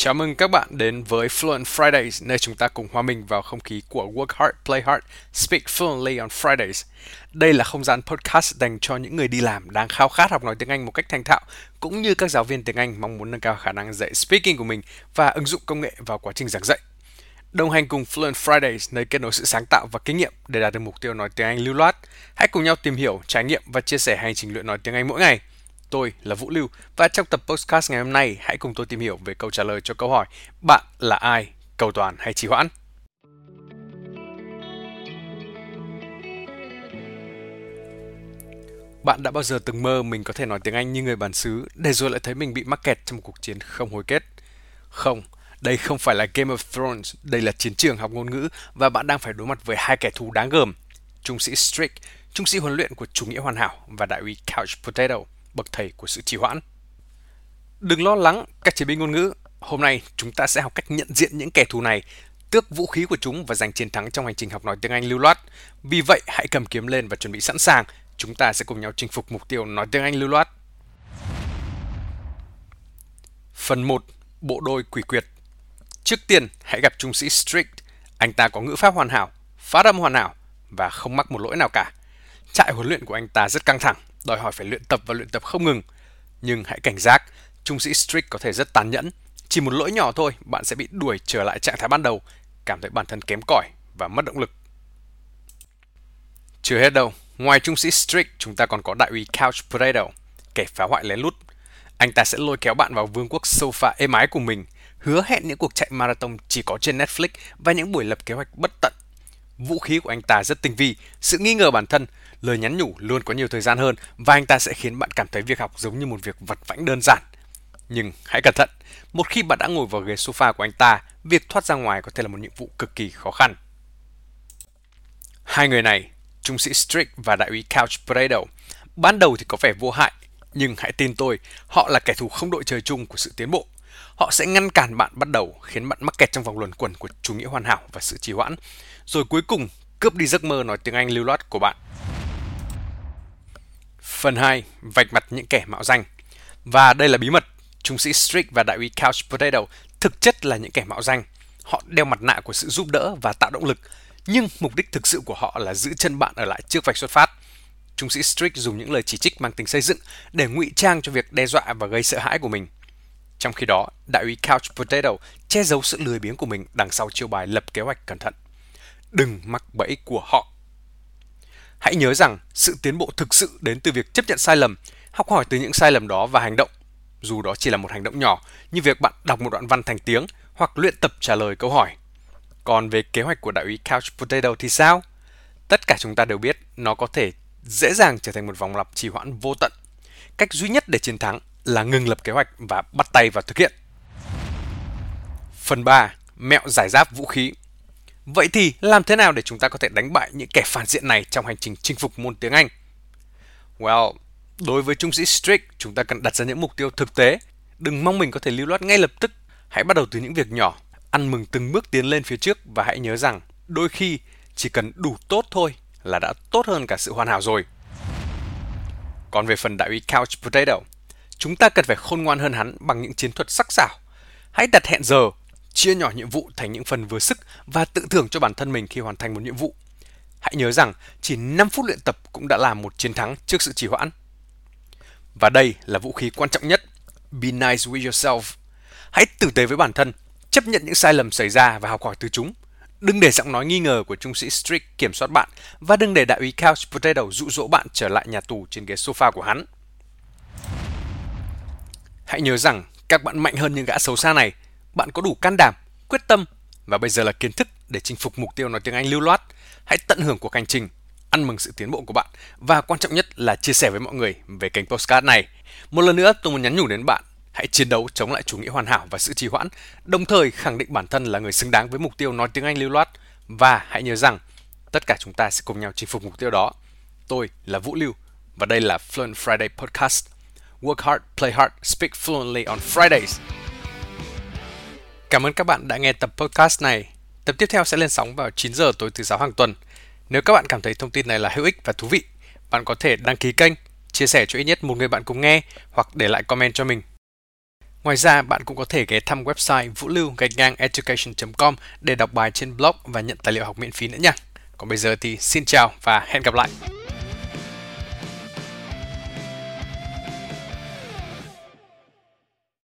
Chào mừng các bạn đến với Fluent Fridays, nơi chúng ta cùng hòa mình vào không khí của Work Hard, Play Hard, Speak Fluently on Fridays. Đây là không gian podcast dành cho những người đi làm đang khao khát học nói tiếng Anh một cách thành thạo, cũng như các giáo viên tiếng Anh mong muốn nâng cao khả năng dạy speaking của mình và ứng dụng công nghệ vào quá trình giảng dạy. Đồng hành cùng Fluent Fridays, nơi kết nối sự sáng tạo và kinh nghiệm để đạt được mục tiêu nói tiếng Anh lưu loát. Hãy cùng nhau tìm hiểu, trải nghiệm và chia sẻ hành trình luyện nói tiếng Anh mỗi ngày. Tôi là Vũ Lưu và trong tập podcast ngày hôm nay hãy cùng tôi tìm hiểu về câu trả lời cho câu hỏi Bạn là ai? Cầu toàn hay trì hoãn? Bạn đã bao giờ từng mơ mình có thể nói tiếng Anh như người bản xứ để rồi lại thấy mình bị mắc kẹt trong một cuộc chiến không hồi kết? Không, đây không phải là Game of Thrones, đây là chiến trường học ngôn ngữ và bạn đang phải đối mặt với hai kẻ thù đáng gờm. Trung sĩ Strick, trung sĩ huấn luyện của chủ nghĩa hoàn hảo và đại úy Couch Potato bậc thầy của sự trì hoãn. Đừng lo lắng các chiến binh ngôn ngữ. Hôm nay chúng ta sẽ học cách nhận diện những kẻ thù này, tước vũ khí của chúng và giành chiến thắng trong hành trình học nói tiếng Anh lưu loát. Vì vậy, hãy cầm kiếm lên và chuẩn bị sẵn sàng. Chúng ta sẽ cùng nhau chinh phục mục tiêu nói tiếng Anh lưu loát. Phần 1. Bộ đôi quỷ quyệt Trước tiên, hãy gặp trung sĩ Strict. Anh ta có ngữ pháp hoàn hảo, phát âm hoàn hảo và không mắc một lỗi nào cả. Trại huấn luyện của anh ta rất căng thẳng đòi hỏi phải luyện tập và luyện tập không ngừng. Nhưng hãy cảnh giác, trung sĩ Strick có thể rất tàn nhẫn. Chỉ một lỗi nhỏ thôi, bạn sẽ bị đuổi trở lại trạng thái ban đầu, cảm thấy bản thân kém cỏi và mất động lực. Chưa hết đâu, ngoài trung sĩ Strick, chúng ta còn có đại úy Couch Potato, kẻ phá hoại lén lút. Anh ta sẽ lôi kéo bạn vào vương quốc sofa êm ái của mình, hứa hẹn những cuộc chạy marathon chỉ có trên Netflix và những buổi lập kế hoạch bất tận. Vũ khí của anh ta rất tinh vi, sự nghi ngờ bản thân, lời nhắn nhủ luôn có nhiều thời gian hơn và anh ta sẽ khiến bạn cảm thấy việc học giống như một việc vật vãnh đơn giản. Nhưng hãy cẩn thận, một khi bạn đã ngồi vào ghế sofa của anh ta, việc thoát ra ngoài có thể là một nhiệm vụ cực kỳ khó khăn. Hai người này, trung sĩ Strick và đại úy Couch Potato, ban đầu thì có vẻ vô hại, nhưng hãy tin tôi, họ là kẻ thù không đội trời chung của sự tiến bộ. Họ sẽ ngăn cản bạn bắt đầu, khiến bạn mắc kẹt trong vòng luẩn quẩn của chủ nghĩa hoàn hảo và sự trì hoãn, rồi cuối cùng cướp đi giấc mơ nói tiếng Anh lưu loát của bạn. Phần 2. Vạch mặt những kẻ mạo danh Và đây là bí mật, trung sĩ Strick và đại úy Couch Potato thực chất là những kẻ mạo danh. Họ đeo mặt nạ của sự giúp đỡ và tạo động lực, nhưng mục đích thực sự của họ là giữ chân bạn ở lại trước vạch xuất phát. Trung sĩ Strick dùng những lời chỉ trích mang tính xây dựng để ngụy trang cho việc đe dọa và gây sợ hãi của mình. Trong khi đó, đại úy Couch Potato che giấu sự lười biếng của mình đằng sau chiêu bài lập kế hoạch cẩn thận. Đừng mắc bẫy của họ. Hãy nhớ rằng sự tiến bộ thực sự đến từ việc chấp nhận sai lầm, học hỏi từ những sai lầm đó và hành động. Dù đó chỉ là một hành động nhỏ như việc bạn đọc một đoạn văn thành tiếng hoặc luyện tập trả lời câu hỏi. Còn về kế hoạch của đại úy Couch Potato thì sao? Tất cả chúng ta đều biết nó có thể dễ dàng trở thành một vòng lặp trì hoãn vô tận. Cách duy nhất để chiến thắng là ngừng lập kế hoạch và bắt tay vào thực hiện. Phần 3. Mẹo giải giáp vũ khí Vậy thì làm thế nào để chúng ta có thể đánh bại những kẻ phản diện này trong hành trình chinh phục môn tiếng Anh? Well, đối với trung sĩ Strick, chúng ta cần đặt ra những mục tiêu thực tế. Đừng mong mình có thể lưu loát ngay lập tức. Hãy bắt đầu từ những việc nhỏ, ăn mừng từng bước tiến lên phía trước và hãy nhớ rằng đôi khi chỉ cần đủ tốt thôi là đã tốt hơn cả sự hoàn hảo rồi. Còn về phần đại úy Couch Potato, chúng ta cần phải khôn ngoan hơn hắn bằng những chiến thuật sắc sảo. Hãy đặt hẹn giờ chia nhỏ nhiệm vụ thành những phần vừa sức và tự thưởng cho bản thân mình khi hoàn thành một nhiệm vụ. Hãy nhớ rằng chỉ 5 phút luyện tập cũng đã là một chiến thắng trước sự trì hoãn. Và đây là vũ khí quan trọng nhất. Be nice with yourself. Hãy tử tế với bản thân, chấp nhận những sai lầm xảy ra và học hỏi từ chúng. Đừng để giọng nói nghi ngờ của trung sĩ Strick kiểm soát bạn và đừng để đại úy Couch Potato dụ dỗ bạn trở lại nhà tù trên ghế sofa của hắn. Hãy nhớ rằng các bạn mạnh hơn những gã xấu xa này bạn có đủ can đảm, quyết tâm và bây giờ là kiến thức để chinh phục mục tiêu nói tiếng Anh lưu loát. Hãy tận hưởng cuộc hành trình, ăn mừng sự tiến bộ của bạn và quan trọng nhất là chia sẻ với mọi người về kênh postcard này. Một lần nữa tôi muốn nhắn nhủ đến bạn, hãy chiến đấu chống lại chủ nghĩa hoàn hảo và sự trì hoãn, đồng thời khẳng định bản thân là người xứng đáng với mục tiêu nói tiếng Anh lưu loát và hãy nhớ rằng tất cả chúng ta sẽ cùng nhau chinh phục mục tiêu đó. Tôi là Vũ Lưu và đây là Fluent Friday Podcast. Work hard, play hard, speak fluently on Fridays. Cảm ơn các bạn đã nghe tập podcast này. Tập tiếp theo sẽ lên sóng vào 9 giờ tối thứ sáu hàng tuần. Nếu các bạn cảm thấy thông tin này là hữu ích và thú vị, bạn có thể đăng ký kênh, chia sẻ cho ít nhất một người bạn cùng nghe hoặc để lại comment cho mình. Ngoài ra, bạn cũng có thể ghé thăm website vũ lưu gạch ngang education.com để đọc bài trên blog và nhận tài liệu học miễn phí nữa nha. Còn bây giờ thì xin chào và hẹn gặp lại.